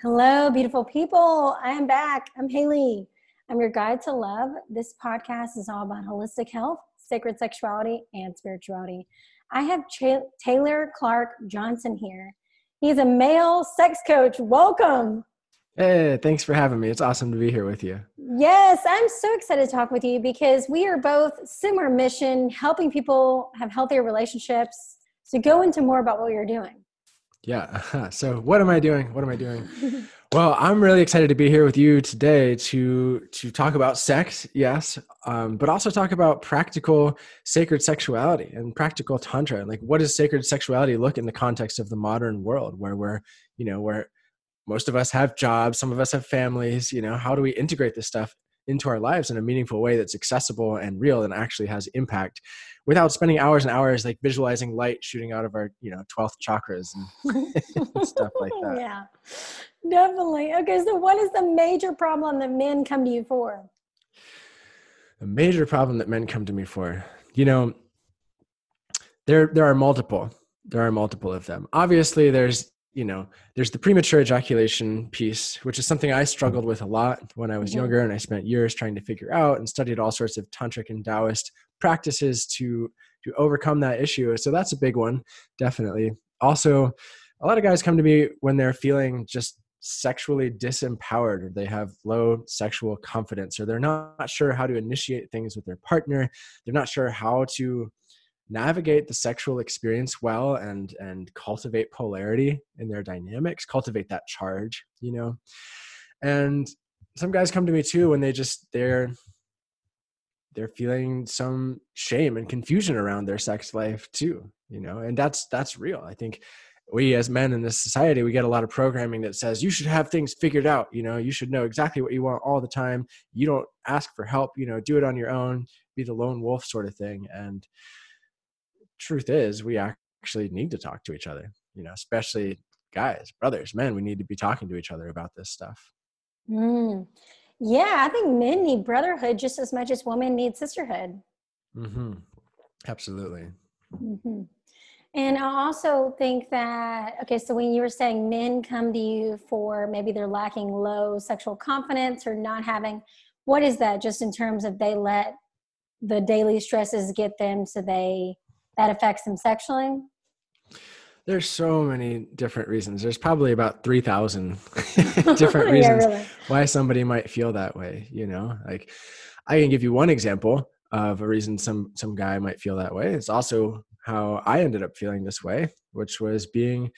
Hello, beautiful people. I am back. I'm Haley. I'm your guide to love. This podcast is all about holistic health, sacred sexuality, and spirituality. I have Taylor Clark Johnson here. He's a male sex coach. Welcome. Hey, thanks for having me. It's awesome to be here with you. Yes, I'm so excited to talk with you because we are both similar mission, helping people have healthier relationships. So go into more about what you're doing. Yeah. So what am I doing? What am I doing? well, I'm really excited to be here with you today to to talk about sex, yes, um, but also talk about practical sacred sexuality and practical tantra. Like, what does sacred sexuality look in the context of the modern world, where we're, you know, where most of us have jobs, some of us have families. You know, how do we integrate this stuff into our lives in a meaningful way that's accessible and real and actually has impact without spending hours and hours like visualizing light shooting out of our you know 12th chakras and stuff like that. Yeah. Definitely. Okay so what is the major problem that men come to you for? The major problem that men come to me for you know there there are multiple. There are multiple of them. Obviously there's you know there's the premature ejaculation piece which is something i struggled with a lot when i was mm-hmm. younger and i spent years trying to figure out and studied all sorts of tantric and taoist practices to to overcome that issue so that's a big one definitely also a lot of guys come to me when they're feeling just sexually disempowered or they have low sexual confidence or they're not sure how to initiate things with their partner they're not sure how to navigate the sexual experience well and and cultivate polarity in their dynamics cultivate that charge you know? And some guys come to me too when they just they're they're feeling some shame and confusion around their sex life too you know? And that's that's real. I think we as men in this society we get a lot of programming that says you should have things figured out you know? You should know exactly what you want all the time. You don't ask for help you know? Do it on your own. Be the lone wolf sort of thing. And truth is we actually need to talk to each other you know especially guys brothers men we need to be talking to each other about this stuff mm. yeah i think men need brotherhood just as much as women need sisterhood mm-hmm. absolutely mm-hmm. and i also think that okay so when you were saying men come to you for maybe they're lacking low sexual confidence or not having what is that just in terms of they let the daily stresses get them so they that affects them sexually? There's so many different reasons. There's probably about 3,000 different reasons yeah, really. why somebody might feel that way, you know? Like I can give you one example of a reason some some guy might feel that way. It's also how I ended up feeling this way, which was being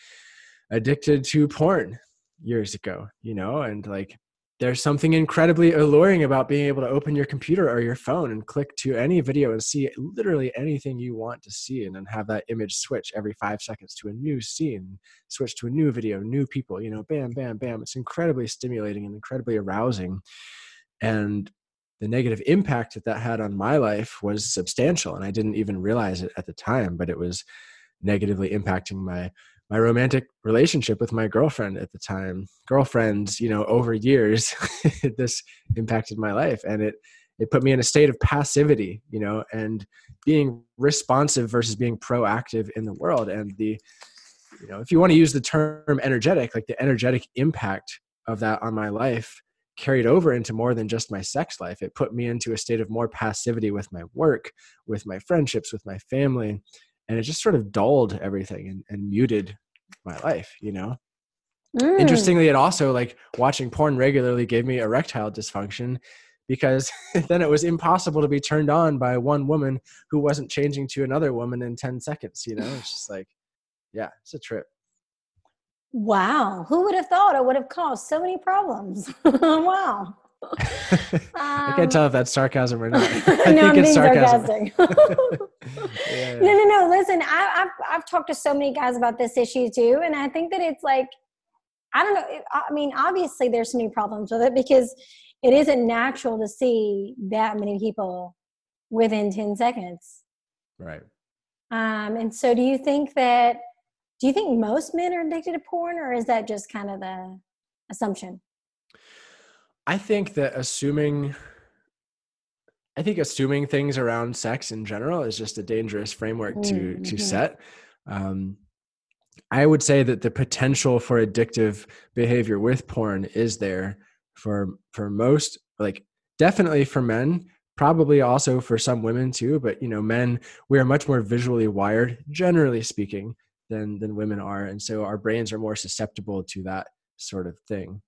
addicted to porn years ago, you know, and like there's something incredibly alluring about being able to open your computer or your phone and click to any video and see literally anything you want to see and then have that image switch every five seconds to a new scene switch to a new video new people you know bam bam bam. It's incredibly stimulating and incredibly arousing. And the negative impact that that had on my life was substantial and i didn't even realize it at the time but it was negatively impacting my my romantic relationship with my girlfriend at the time. Girlfriends you know over years this impacted my life and it it put me in a state of passivity you know and being responsive versus being proactive in the world. And the you know if you want to use the term energetic like the energetic impact of that on my life carried over into more than just my sex life. It put me into a state of more passivity with my work with my friendships with my family and it just sort of dulled everything and, and muted my life you know? Mm. interestingly it also like watching porn regularly gave me erectile dysfunction because then it was impossible to be turned on by one woman who wasn't changing to another woman in 10 seconds you know? It's just like yeah it's a trip. Wow. Who would have thought it would have caused so many problems? Wow. I can't tell if that's sarcasm or not. I no, think I'm it's sarcasm. Yeah. No, no, no. Listen, I, have I've talked to so many guys about this issue too, and I think that it's like, I don't know. I mean, obviously, there's so many problems with it because it isn't natural to see that many people within ten seconds. Right. Um, and so, do you think that? Do you think most men are addicted to porn, or is that just kind of the assumption? I think that assuming I think assuming things around sex in general is just a dangerous framework to mm-hmm. to set. Um, I would say that the potential for addictive behavior with porn is there for for most like definitely for men probably also for some women too but you know men we are much more visually wired generally speaking than than women are and so our brains are more susceptible to that sort of thing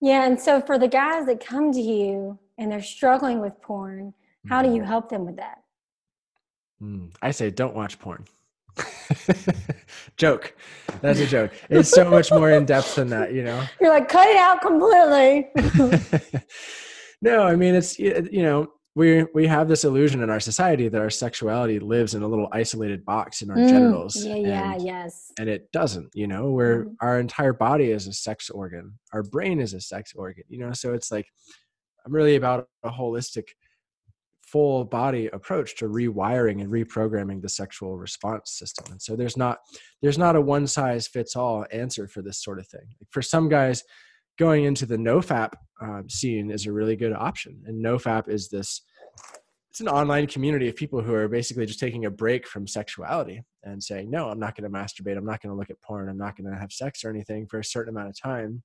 yeah and so for the guys that come to you and they're struggling with porn how do you mm-hmm. help them with that? Mm, i say don't watch porn. Joke. That's a joke. It's so much more in depth than that you know? You're like cut it out completely. No, I mean it's you know we we have this illusion in our society that our sexuality lives in a little isolated box in our mm, genitals. Yeah, yeah, and, yes. And it doesn't, you know, where mm. our entire body is a sex organ. Our brain is a sex organ, you know, so it's like I'm really about a holistic full body approach to rewiring and reprogramming the sexual response system. And so there's not there's not a one size fits all answer for this sort of thing. For some guys going into the nofap um, scene is a really good option. And nofap is this it's an online community of people who are basically just taking a break from sexuality and saying no i'm not going to masturbate. I'm not going to look at porn. I'm not going to have sex or anything for a certain amount of time.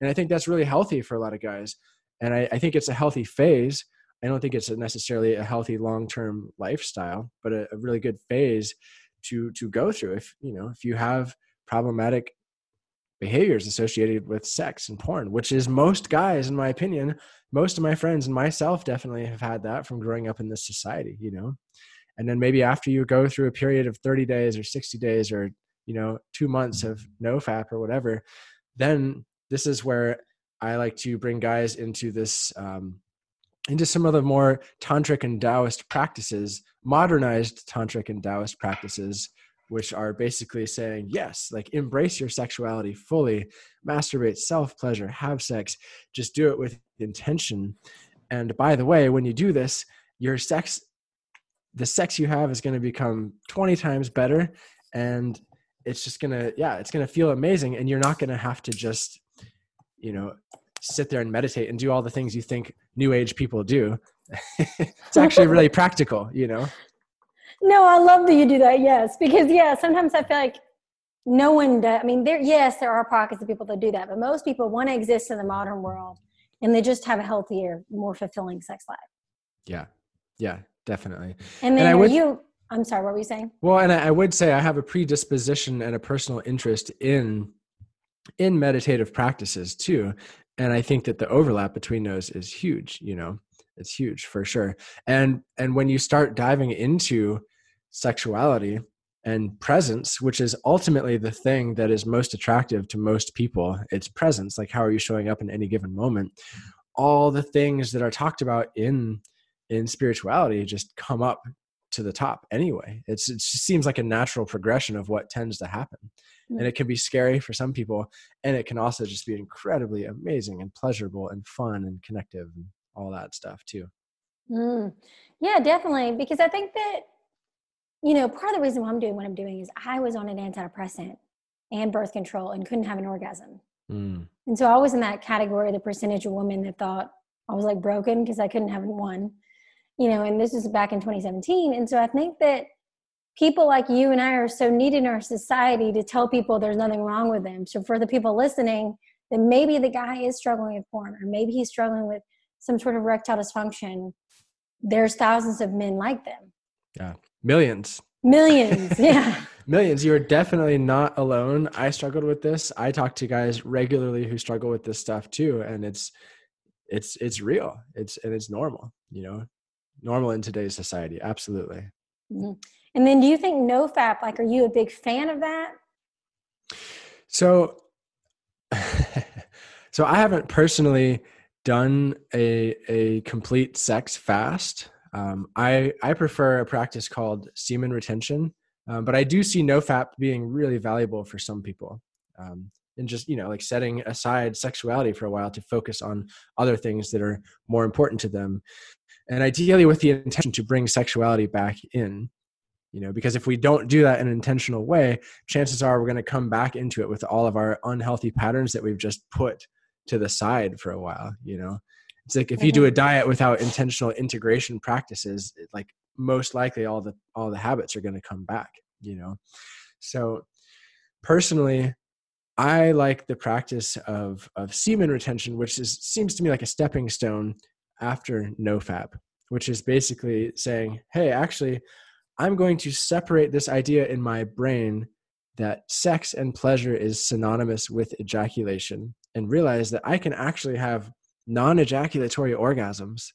And i think that's really healthy for a lot of guys. And i, I think it's a healthy phase. I don't think it's necessarily a healthy long-term lifestyle but a, a really good phase to to go through if you know if you have problematic behaviors associated with sex and porn, which is most guys, in my opinion, most of my friends and myself definitely have had that from growing up in this society, you know. And then maybe after you go through a period of 30 days or 60 days or, you know, two months of no fap or whatever, then this is where I like to bring guys into this, um, into some of the more tantric and Taoist practices, modernized tantric and Taoist practices which are basically saying, yes, like embrace your sexuality fully, masturbate, self pleasure, have sex, just do it with intention. And by the way, when you do this, your sex, the sex you have is going to become 20 times better. And it's just going to, yeah, it's going to feel amazing. And you're not going to have to just, you know, sit there and meditate and do all the things you think new age people do. it's actually really practical, you know? No, I love that you do that. Yes, because yeah, sometimes I feel like no one does. I mean, there yes, there are pockets of people that do that, but most people want to exist in the modern world, and they just have a healthier, more fulfilling sex life. Yeah, yeah, definitely. And then and would, you. I'm sorry, what were you saying? Well, and I would say I have a predisposition and a personal interest in in meditative practices too, and I think that the overlap between those is huge. You know, it's huge for sure. And and when you start diving into sexuality and presence which is ultimately the thing that is most attractive to most people. It's presence like how are you showing up in any given moment? All the things that are talked about in in spirituality just come up to the top anyway. It's it seems like a natural progression of what tends to happen. Mm. and it can be scary for some people and it can also just be incredibly amazing and pleasurable and fun and connective and all that stuff too. Mm. yeah definitely because i think that you know, part of the reason why I'm doing what I'm doing is I was on an antidepressant and birth control and couldn't have an orgasm. Mm. And so I was in that category, the percentage of women that thought I was like broken because I couldn't have one, you know, and this was back in 2017. And so I think that people like you and I are so needed in our society to tell people there's nothing wrong with them. So for the people listening, then maybe the guy is struggling with porn or maybe he's struggling with some sort of erectile dysfunction. There's thousands of men like them. Yeah. Millions. Millions. Yeah. Millions. You are definitely not alone. I struggled with this. I talk to guys regularly who struggle with this stuff too. And it's, it's, it's real. It's, and it's normal, you know, normal in today's society. Absolutely. Mm-hmm. And then do you think NoFap, like, are you a big fan of that? So, so I haven't personally done a, a complete sex fast. Um, I I prefer a practice called semen retention, um, but I do see NoFap being really valuable for some people. Um, and just you know like setting aside sexuality for a while to focus on other things that are more important to them and ideally with the intention to bring sexuality back in you know because if we don't do that in an intentional way chances are we're going to come back into it with all of our unhealthy patterns that we've just put to the side for a while you know it's like if you do a mm-hmm. diet without intentional integration practices like most likely all the all the habits are going to come back you know? So personally, I like the practice of of semen retention, which is seems to me like a stepping stone after nofap, which is basically saying, "Hey, actually, I'm going to separate this idea in my brain that sex and pleasure is synonymous with ejaculation and realize that I can actually have non-ejaculatory orgasms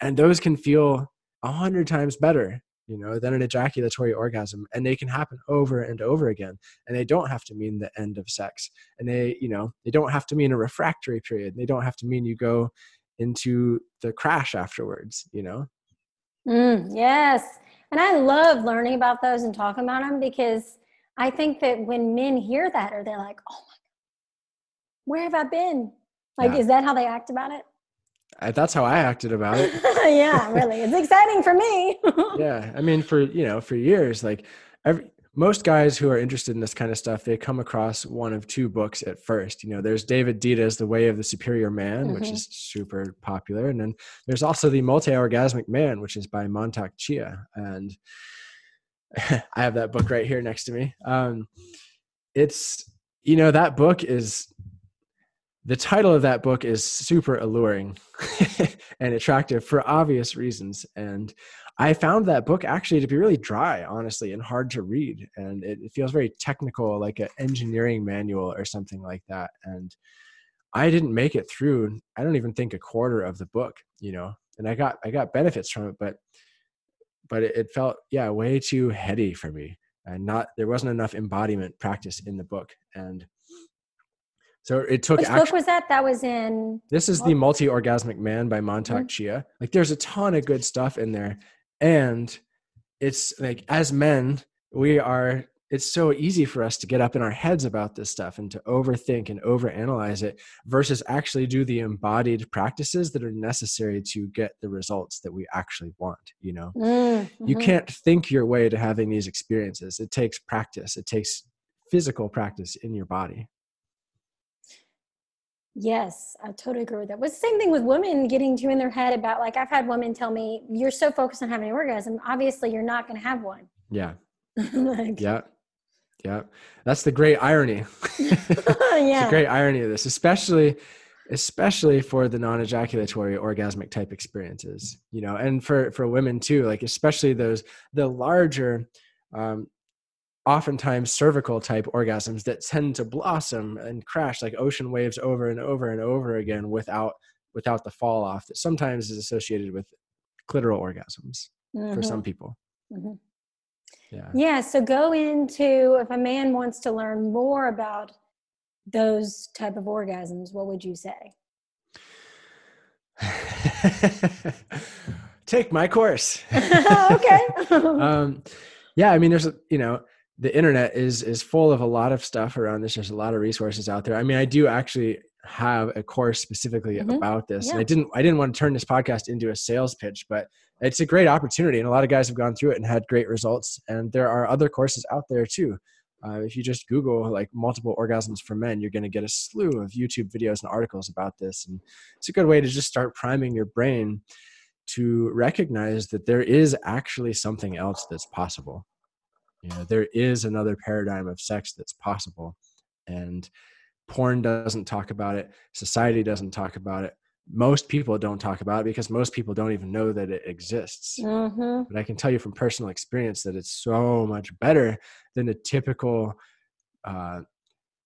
and those can feel a hundred times better you know than an ejaculatory orgasm and they can happen over and over again and they don't have to mean the end of sex and they you know they don't have to mean a refractory period they don't have to mean you go into the crash afterwards you know? Mm, yes and i love learning about those and talking about them because i think that when men hear that or they're like oh my god where have i been like yeah. is that how they act about it that's how I acted about it. yeah, really. It's exciting for me. yeah. I mean, for, you know, for years, like every, most guys who are interested in this kind of stuff, they come across one of two books at first. You know, there's David Deida's The Way of the Superior Man, mm-hmm. which is super popular. And then there's also The Multi-Orgasmic Man, which is by Mantak Chia. And I have that book right here next to me. Um, it's, you know, that book is the title of that book is super alluring and attractive for obvious reasons and i found that book actually to be really dry honestly and hard to read and it, feels very technical like an engineering manual or something like that and i didn't make it through i don't even think a quarter of the book you know and i got i got benefits from it but but it, it felt yeah way too heady for me and not there wasn't enough embodiment practice in the book and so it took. Which book was that? That was in. This is the multi-orgasmic man by Mantak mm-hmm. Chia. Like, there's a ton of good stuff in there, and it's like as men, we are. It's so easy for us to get up in our heads about this stuff and to overthink and overanalyze it, versus actually do the embodied practices that are necessary to get the results that we actually want. You know, mm-hmm. you can't think your way to having these experiences. It takes practice. It takes physical practice in your body. Yes, I totally agree with that. What's the same thing with women getting too in their head about like I've had women tell me, "You're so focused on having an orgasm, obviously you're not going to have one." Yeah. like, yeah. Yeah. That's the great irony. yeah. it's a great irony of this, especially especially for the non-ejaculatory orgasmic type experiences, you know, and for for women too, like especially those the larger um, oftentimes cervical type orgasms that tend to blossom and crash like ocean waves over and over and over again without without the fall off that sometimes is associated with clitoral orgasms mm-hmm. for some mm-hmm. people mm-hmm. yeah yeah so go into if a man wants to learn more about those type of orgasms what would you say take my course okay um yeah i mean there's you know the internet is is full of a lot of stuff around this. There's a lot of resources out there. I mean, I do actually have a course specifically mm-hmm. about this. Yeah. And I didn't I didn't want to turn this podcast into a sales pitch, but it's a great opportunity and a lot of guys have gone through it and had great results and there are other courses out there too. Uh, if you just Google like multiple orgasms for men, you're going to get a slew of YouTube videos and articles about this. And it's a good way to just start priming your brain to recognize that there is actually something else that's possible you know there is another paradigm of sex that's possible and porn doesn't talk about it society doesn't talk about it most people don't talk about it because most people don't even know that it exists mm-hmm. but i can tell you from personal experience that it's so much better than the typical uh,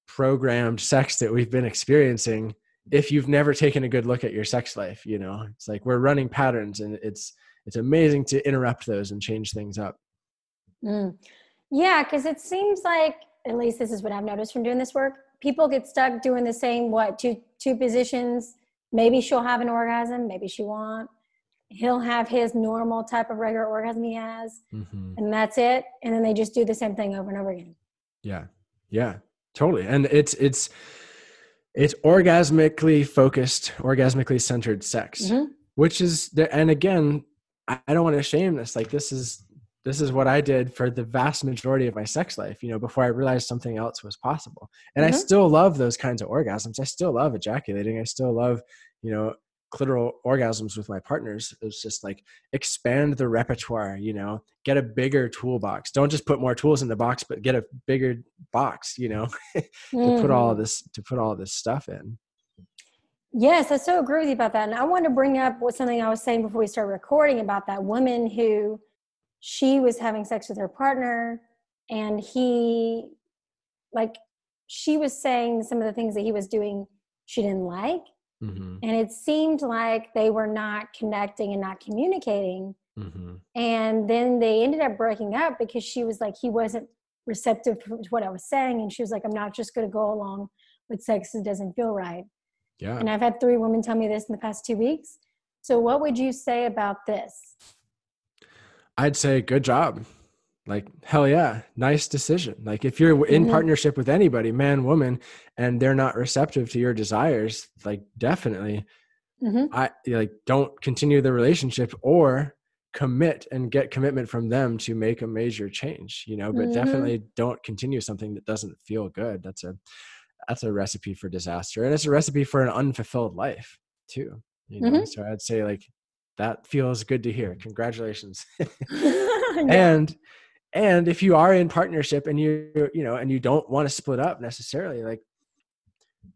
programmed sex that we've been experiencing if you've never taken a good look at your sex life you know it's like we're running patterns and it's it's amazing to interrupt those and change things up mm. Yeah, because it seems like at least this is what I've noticed from doing this work. People get stuck doing the same what two two positions. Maybe she'll have an orgasm, maybe she won't. He'll have his normal type of regular orgasm he has, mm-hmm. and that's it. And then they just do the same thing over and over again. Yeah, yeah, totally. And it's it's it's orgasmically focused, orgasmically centered sex, mm-hmm. which is the and again, I don't want to shame this. Like this is this is what I did for the vast majority of my sex life, you know, before I realized something else was possible. And mm-hmm. I still love those kinds of orgasms. I still love ejaculating. I still love, you know, clitoral orgasms with my partners It's just like expand the repertoire you know get a bigger toolbox don't just put more tools in the box but get a bigger box you know to mm. put all mm-hmm. this to put all this stuff in yes i so agree with you about that and i want to bring up what something i was saying before we start recording about that woman who she was having sex with her partner and he like she was saying some of the things that he was doing she didn't like Mm-hmm. And it seemed like they were not connecting and not communicating. Mm-hmm. And then they ended up breaking up because she was like, he wasn't receptive to what I was saying. And she was like, I'm not just going to go along with sex that doesn't feel right. Yeah. And I've had three women tell me this in the past two weeks. So, what would you say about this? I'd say good job like hell yeah nice decision like if you're in mm-hmm. partnership with anybody man woman and they're not receptive to your desires like definitely mm-hmm. i like don't continue the relationship or commit and get commitment from them to make a major change you know but mm-hmm. definitely don't continue something that doesn't feel good that's a that's a recipe for disaster and it's a recipe for an unfulfilled life too you know mm-hmm. so i'd say like that feels good to hear. Congratulations. Yeah. and and if you are in partnership and you you know and you don't want to split up necessarily like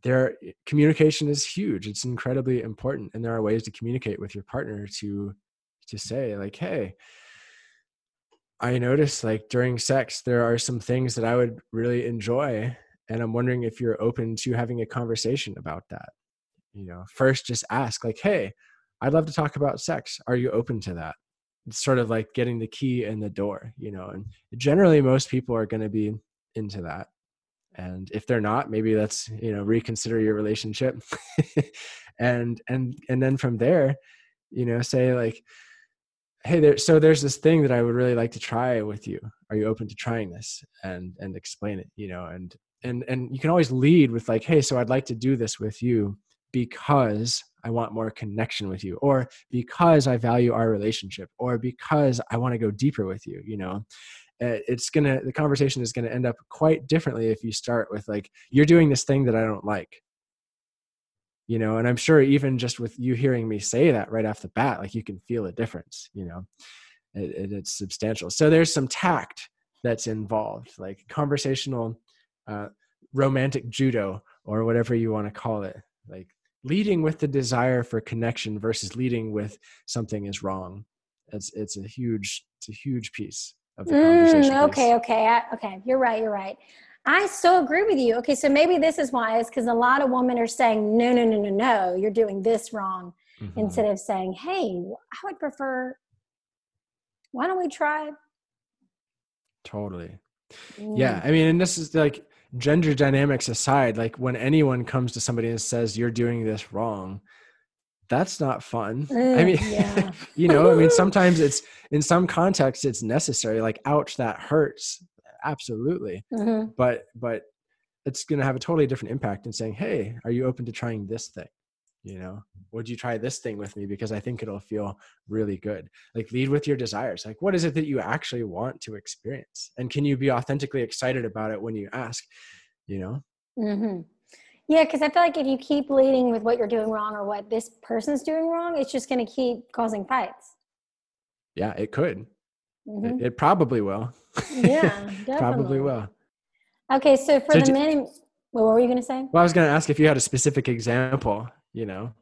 there communication is huge. It's incredibly important and there are ways to communicate with your partner to to say like hey i notice like during sex there are some things that i would really enjoy and i'm wondering if you're open to having a conversation about that. You know first just ask like hey i'd love to talk about sex. Are you open to that? It's sort of like getting the key in the door you know and generally most people are going to be into that. And if they're not maybe let's you know reconsider your relationship. And and and then from there you know say like hey there so there's this thing that i would really like to try with you. Are you open to trying this? And and explain it you know and and and you can always lead with like hey so i'd like to do this with you because I want more connection with you, or because I value our relationship, or because I want to go deeper with you, you know. Eh, it's gonna, the conversation is gonna end up quite differently if you start with, like, you're doing this thing that I don't like, you know. And I'm sure even just with you hearing me say that right off the bat, like, you can feel a difference, you know. It, it, it's substantial. So there's some tact that's involved, like conversational, uh, romantic judo, or whatever you want to call it. Like leading with the desire for connection versus leading with something is wrong. It's it's a huge it's a huge piece of the conversation. Mm, okay, okay, I, okay. You're right. You're right. I so agree with you. Okay, so maybe this is why is because a lot of women are saying no, no, no, no, no. You're doing this wrong, mm-hmm. instead of saying, hey, I would prefer. Why don't we try? Totally. Mm. Yeah, I mean, and this is like gender dynamics aside, like when anyone comes to somebody and says you're doing this wrong, that's not fun. Mm, I mean, yeah. you know, I mean, sometimes it's in some contexts it's necessary. Like, ouch, that hurts. Absolutely. Mm-hmm. But but it's going to have a totally different impact in saying, hey, are you open to trying this thing? You know would you try this thing with me? Because i think it'll feel really good. Like lead with your desires. Like what is it that you actually want to experience? And can you be authentically excited about it when you ask you know? Mm-hmm. yeah because i feel like if you keep leading with what you're doing wrong or what this person's doing wrong it's just going to keep causing fights. Yeah it could. Mm-hmm. it, it, probably will. Yeah definitely. probably will. Okay so for so the men what were you going to say? Well i was going to ask if you had a specific example you know,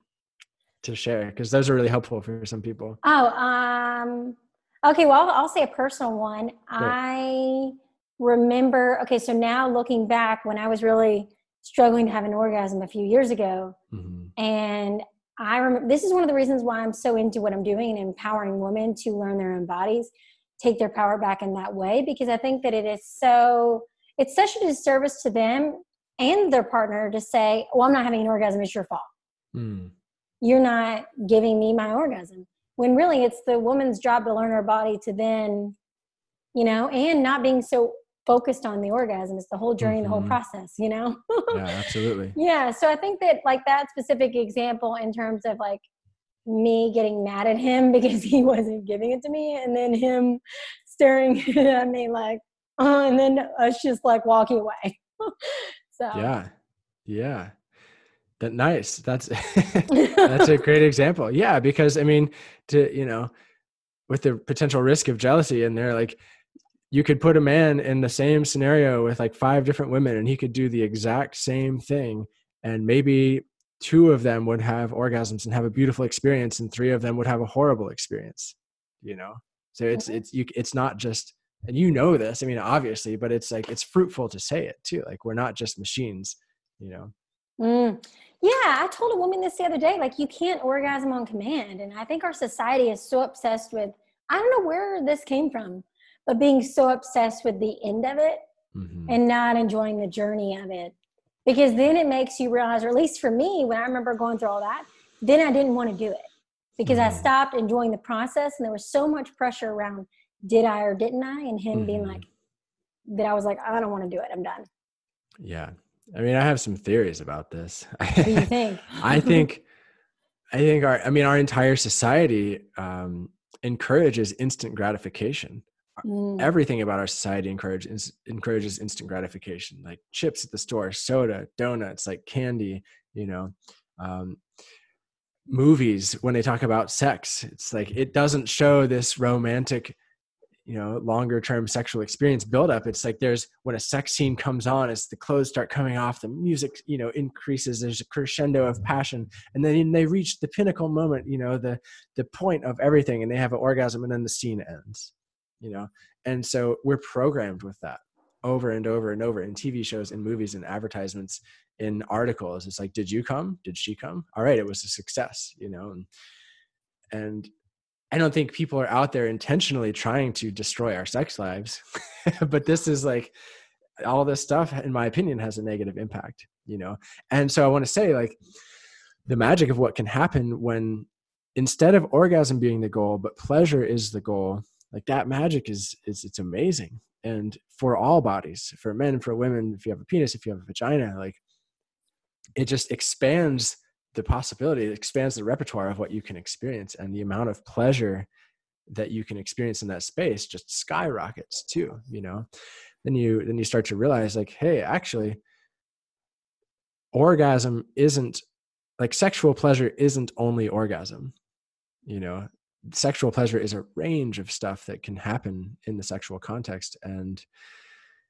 to share because those are really helpful for some people. Oh, um, okay. Well, I'll, I'll say a personal one. Great. I remember. Okay, so now looking back, when I was really struggling to have an orgasm a few years ago, mm-hmm. and I remember this is one of the reasons why I'm so into what I'm doing and empowering women to learn their own bodies, take their power back in that way, because I think that it is so. It's such a disservice to them and their partner to say, "Well, I'm not having an orgasm; it's your fault." Mm. You're not giving me my orgasm. When really it's the woman's job to learn her body to then, you know, and not being so focused on the orgasm. It's the whole journey, mm-hmm. the whole mm-hmm. process, you know? yeah, absolutely. Yeah. So I think that like that specific example in terms of like me getting mad at him because he wasn't giving it to me and then him staring at me like, uh, and then us just like walking away. so yeah. Yeah That nice. That's that's a great example. Yeah, because I mean, to you know, with the potential risk of jealousy in there, like you could put a man in the same scenario with like five different women, and he could do the exact same thing, and maybe two of them would have orgasms and have a beautiful experience, and three of them would have a horrible experience. You know, so it's it's you it's not just and you know this. I mean, obviously, but it's like it's fruitful to say it too. Like we're not just machines. You know. Mm. Yeah, I told a woman this the other day, like you can't orgasm on command. And I think our society is so obsessed with, I don't know where this came from, but being so obsessed with the end of it mm-hmm. and not enjoying the journey of it. Because then it makes you realize, or at least for me, when I remember going through all that, then I didn't want to do it because mm-hmm. I stopped enjoying the process and there was so much pressure around did I or didn't I? And him mm-hmm. being like, that I was like, I don't want to do it. I'm done. Yeah. I mean, I have some theories about this. What do you think? I think, I think our, I mean, our entire society um, encourages instant gratification. Mm. Everything about our society encourages encourages instant gratification, like chips at the store, soda, donuts, like candy. You know, um, movies when they talk about sex, it's like it doesn't show this romantic you know longer term sexual experience build up it's like there's when a sex scene comes on as the clothes start coming off the music you know increases there's a crescendo of passion and then they reach the pinnacle moment you know the the point of everything and they have an orgasm and then the scene ends you know? And so we're programmed with that over and over and over in tv shows in movies and advertisements in articles. It's like did you come? Did she come? All right it was a success you know? And, and I don't think people are out there intentionally trying to destroy our sex lives, but this is like all this stuff, in my opinion, has a negative impact, you know? And so I want to say, like, the magic of what can happen when instead of orgasm being the goal, but pleasure is the goal, like that magic is, is it's amazing. And for all bodies, for men, for women, if you have a penis, if you have a vagina, like it just expands the possibility it expands the repertoire of what you can experience and the amount of pleasure that you can experience in that space just skyrockets too you know? Then you then you start to realize like hey actually orgasm isn't like sexual pleasure isn't only orgasm you know? Sexual pleasure is a range of stuff that can happen in the sexual context and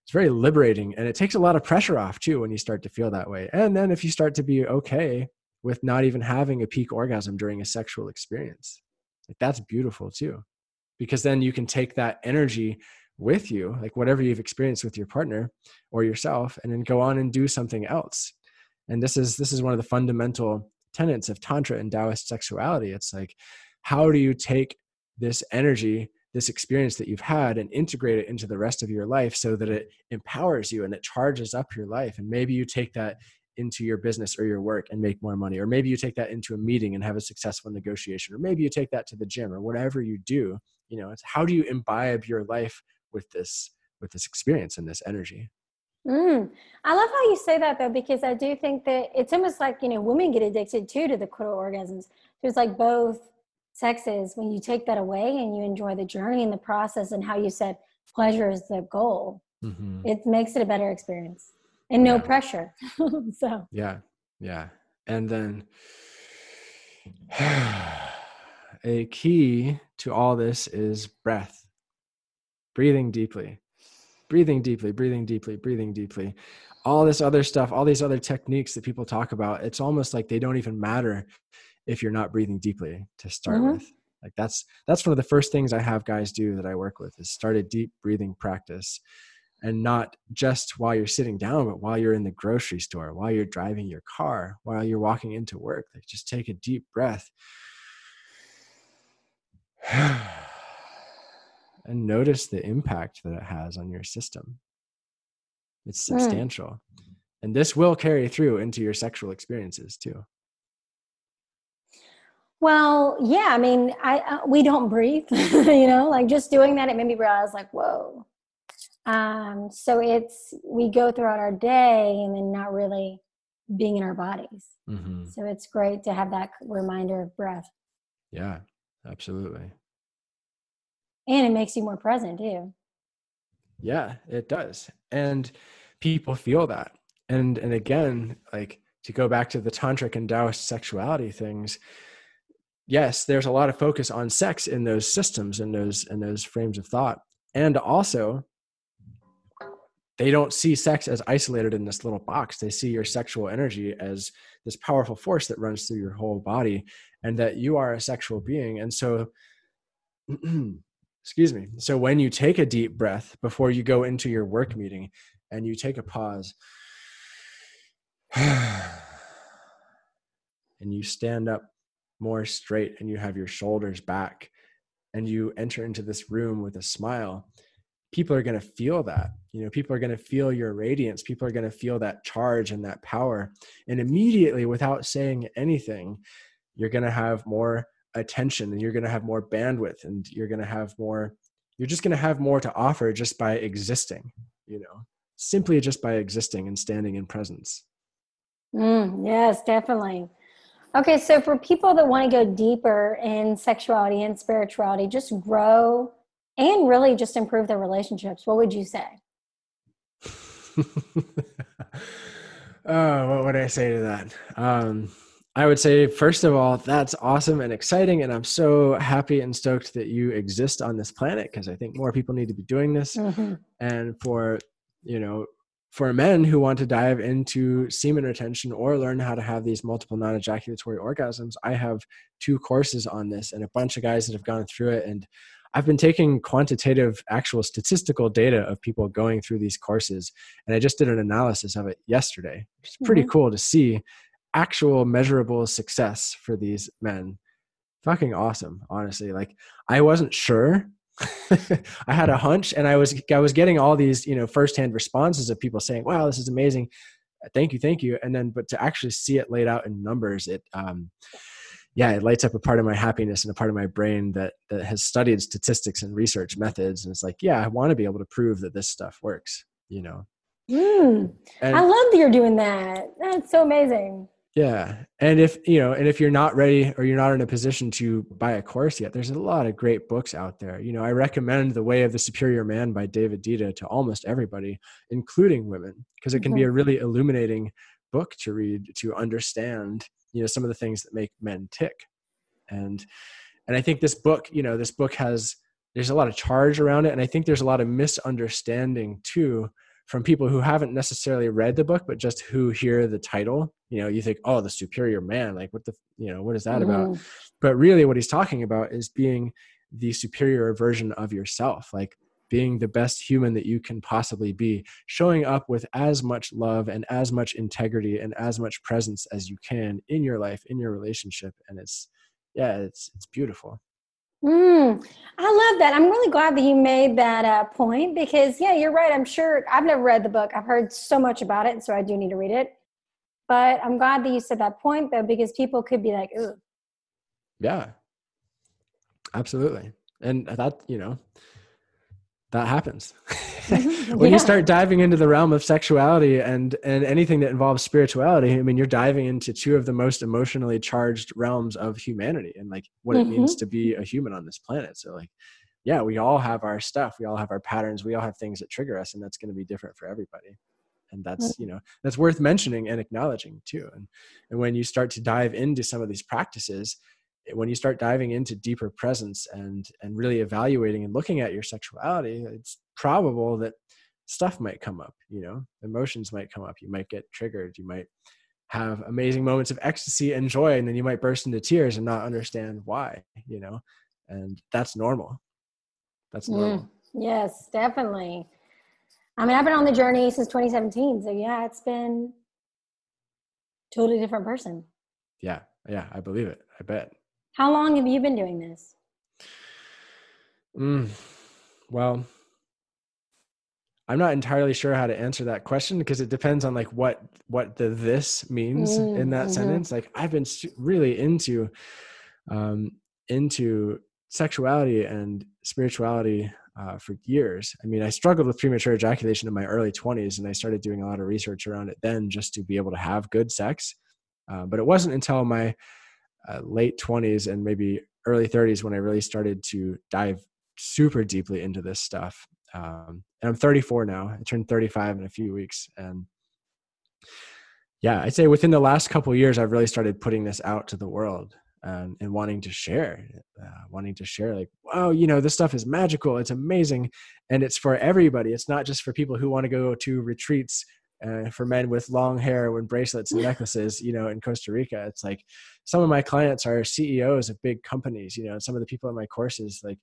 it's very liberating and it takes a lot of pressure off too when you start to feel that way. And then if you start to be okay with not even having a peak orgasm during a sexual experience. Like that's beautiful too. Because then you can take that energy with you, like whatever you've experienced with your partner or yourself, and then go on and do something else. And this is this is one of the fundamental tenets of Tantra and Taoist sexuality. It's like, how do you take this energy, this experience that you've had, and integrate it into the rest of your life so that it empowers you and it charges up your life? And maybe you take that into your business or your work and make more money or maybe you take that into a meeting and have a successful negotiation or maybe you take that to the gym or whatever you do you know it's how do you imbibe your life with this with this experience and this energy mm. i love how you say that though because i do think that it's almost like you know women get addicted too to the clitoral orgasms there's like both sexes when you take that away and you enjoy the journey and the process and how you said pleasure is the goal mm-hmm. it makes it a better experience and no yeah. pressure. so yeah, yeah, and then a key to all this is breath, breathing deeply, breathing deeply, breathing deeply, breathing deeply. All this other stuff, all these other techniques that people talk about, it's almost like they don't even matter if you're not breathing deeply to start mm-hmm. with like that's that's one of the first things i have guys do that i work with is start a deep breathing practice and not just while you're sitting down but while you're in the grocery store while you're driving your car while you're walking into work like just take a deep breath and notice the impact that it has on your system it's hmm. substantial mm. and this will carry through into your sexual experiences too well yeah i mean i uh, we don't breathe you know like just doing that it made me realize like whoa um, so it's we go throughout our day and then not really being in our bodies. Mm-hmm. So it's great to have that reminder of breath. Yeah, absolutely. And it makes you more present too. Yeah, it does. And people feel that. And and again, like to go back to the tantric and Taoist sexuality things, yes, there's a lot of focus on sex in those systems and those and those frames of thought. And also, they don't see sex as isolated in this little box. They see your sexual energy as this powerful force that runs through your whole body and that you are a sexual being. And so, excuse me. So, when you take a deep breath before you go into your work meeting and you take a pause, and you stand up more straight and you have your shoulders back and you enter into this room with a smile people are going to feel that you know people are going to feel your radiance people are going to feel that charge and that power. And immediately without saying anything you're going to have more attention and you're going to have more bandwidth and you're going to have more you're just going to have more to offer just by existing you know simply just by existing and standing in presence. Mm, yes definitely. Okay, so for people that want to go deeper in sexuality and spirituality, just grow and really just improve their relationships, what would you say? oh, what would I say to that? Um, I would say, first of all, that's awesome and exciting. And I'm so happy and stoked that you exist on this planet because I think more people need to be doing this. Mm-hmm. And for, you know, for men who want to dive into semen retention or learn how to have these multiple non-ejaculatory orgasms i have two courses on this and a bunch of guys that have gone through it and i've been taking quantitative actual statistical data of people going through these courses and i just did an analysis of it yesterday it's pretty mm-hmm. cool to see actual measurable success for these men fucking awesome honestly like i wasn't sure I had a hunch and I was I was getting all these, you know, firsthand responses of people saying, "Wow, this is amazing. Thank you, thank you." And then but to actually see it laid out in numbers, it um yeah, it lights up a part of my happiness and a part of my brain that that has studied statistics and research methods and it's like, yeah, I want to be able to prove that this stuff works, you know. Mm, I love that you're doing that. That's so amazing. Yeah. And if, you know, and if you're not ready or you're not in a position to buy a course yet, there's a lot of great books out there. You know, I recommend The Way of the Superior Man by David Deida to almost everybody, including women, because it can mm-hmm. be a really illuminating book to read to understand, you know, some of the things that make men tick. And and I think this book, you know, this book has there's a lot of charge around it. And I think there's a lot of misunderstanding too from people who haven't necessarily read the book but just who hear the title. You know you think oh the superior man. Like what the you know what is that mm. about but really what he's talking about is being the superior version of yourself. Like being the best human that you can possibly be showing up with as much love and as much integrity and as much presence as you can in your life in your relationship and it's yeah it's it's beautiful Mm, I love that. I'm really glad that you made that uh, point because, yeah, you're right. I'm sure I've never read the book. I've heard so much about it, so I do need to read it. But I'm glad that you said that point, though, because people could be like, "Ooh." Yeah, absolutely, and that you know, that happens. when yeah. you start diving into the realm of sexuality and and anything that involves spirituality i mean you're diving into two of the most emotionally charged realms of humanity and like what mm-hmm. it means mm-hmm. to be a human on this planet so like yeah we all have our stuff we all have our patterns we all have things that trigger us and that's going to be different for everybody and that's you know that's worth mentioning and acknowledging too and and when you start to dive into some of these practices when you start diving into deeper presence and and really evaluating and looking at your sexuality it's probable that stuff might come up you know? Emotions might come up. You might get triggered. You might have amazing moments of ecstasy and joy and then you might burst into tears and not understand why you know? And that's normal. That's mm, normal. Mm, yes definitely. I mean i've been on the journey since 2017 so yeah it's been totally different person. Yeah yeah i believe it. I bet how long have you been doing this? Mm, well, I'm not entirely sure how to answer that question because it depends on like what what the this means mm, in that mm-hmm. sentence. Like I've been really into um, into sexuality and spirituality uh, for years. I mean, I struggled with premature ejaculation in my early 20s, and I started doing a lot of research around it then just to be able to have good sex. Uh, but it wasn't until my uh, late 20s and maybe early 30s when I really started to dive super deeply into this stuff. Um, and I'm 34 now. I turned 35 in a few weeks, and yeah, I'd say within the last couple years, I've really started putting this out to the world um, and wanting to share, uh, wanting to share, like, wow, you know, this stuff is magical. It's amazing. And it's for everybody. It's not just for people who want to go to retreats uh, for men with long hair and bracelets and necklaces, you know, in Costa Rica. It's like some of my clients are CEOs of big companies, you know, and some of the people in my courses, like,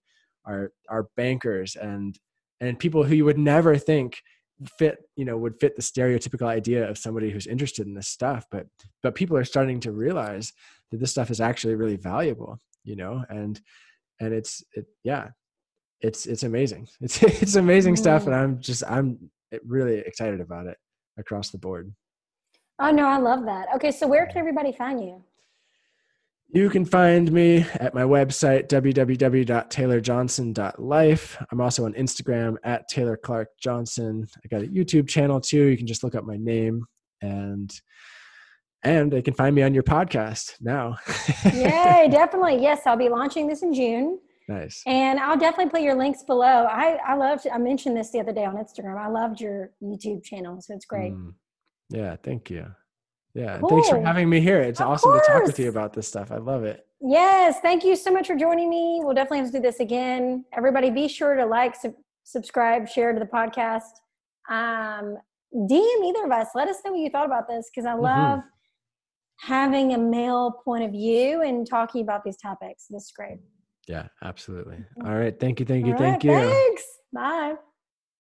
are, are bankers and, and people who you would never think fit you know would fit the stereotypical idea of somebody who's interested in this stuff but but people are starting to realize that this stuff is actually really valuable you know and and it's it yeah it's it's amazing it's it's amazing stuff and mm. i'm just i'm really excited about it across the board oh no i love that okay so where can everybody find you you can find me at my website, www.taylorjohnson.life. I'm also on Instagram at Taylor Clark Johnson. I got a YouTube channel too. You can just look up my name and and they can find me on your podcast now. Yay, definitely. Yes, I'll be launching this in June. Nice. And I'll definitely put your links below. I I loved I mentioned this the other day on Instagram. I loved your YouTube channel, so it's great. Mm. Yeah, thank you. Yeah. Cool. Thanks for having me here. It's of awesome course. to talk with you about this stuff. I love it. Yes. Thank you so much for joining me. We'll definitely have to do this again. Everybody be sure to like, sub- subscribe, share to the podcast. Um, DM either of us. Let us know what you thought about this because I mm-hmm. love mm-hmm. having a male point of view and talking about these topics. This is great. Yeah, absolutely. Mm-hmm. All right. Thank you. Thank you. All thank right, you. Thanks. Bye.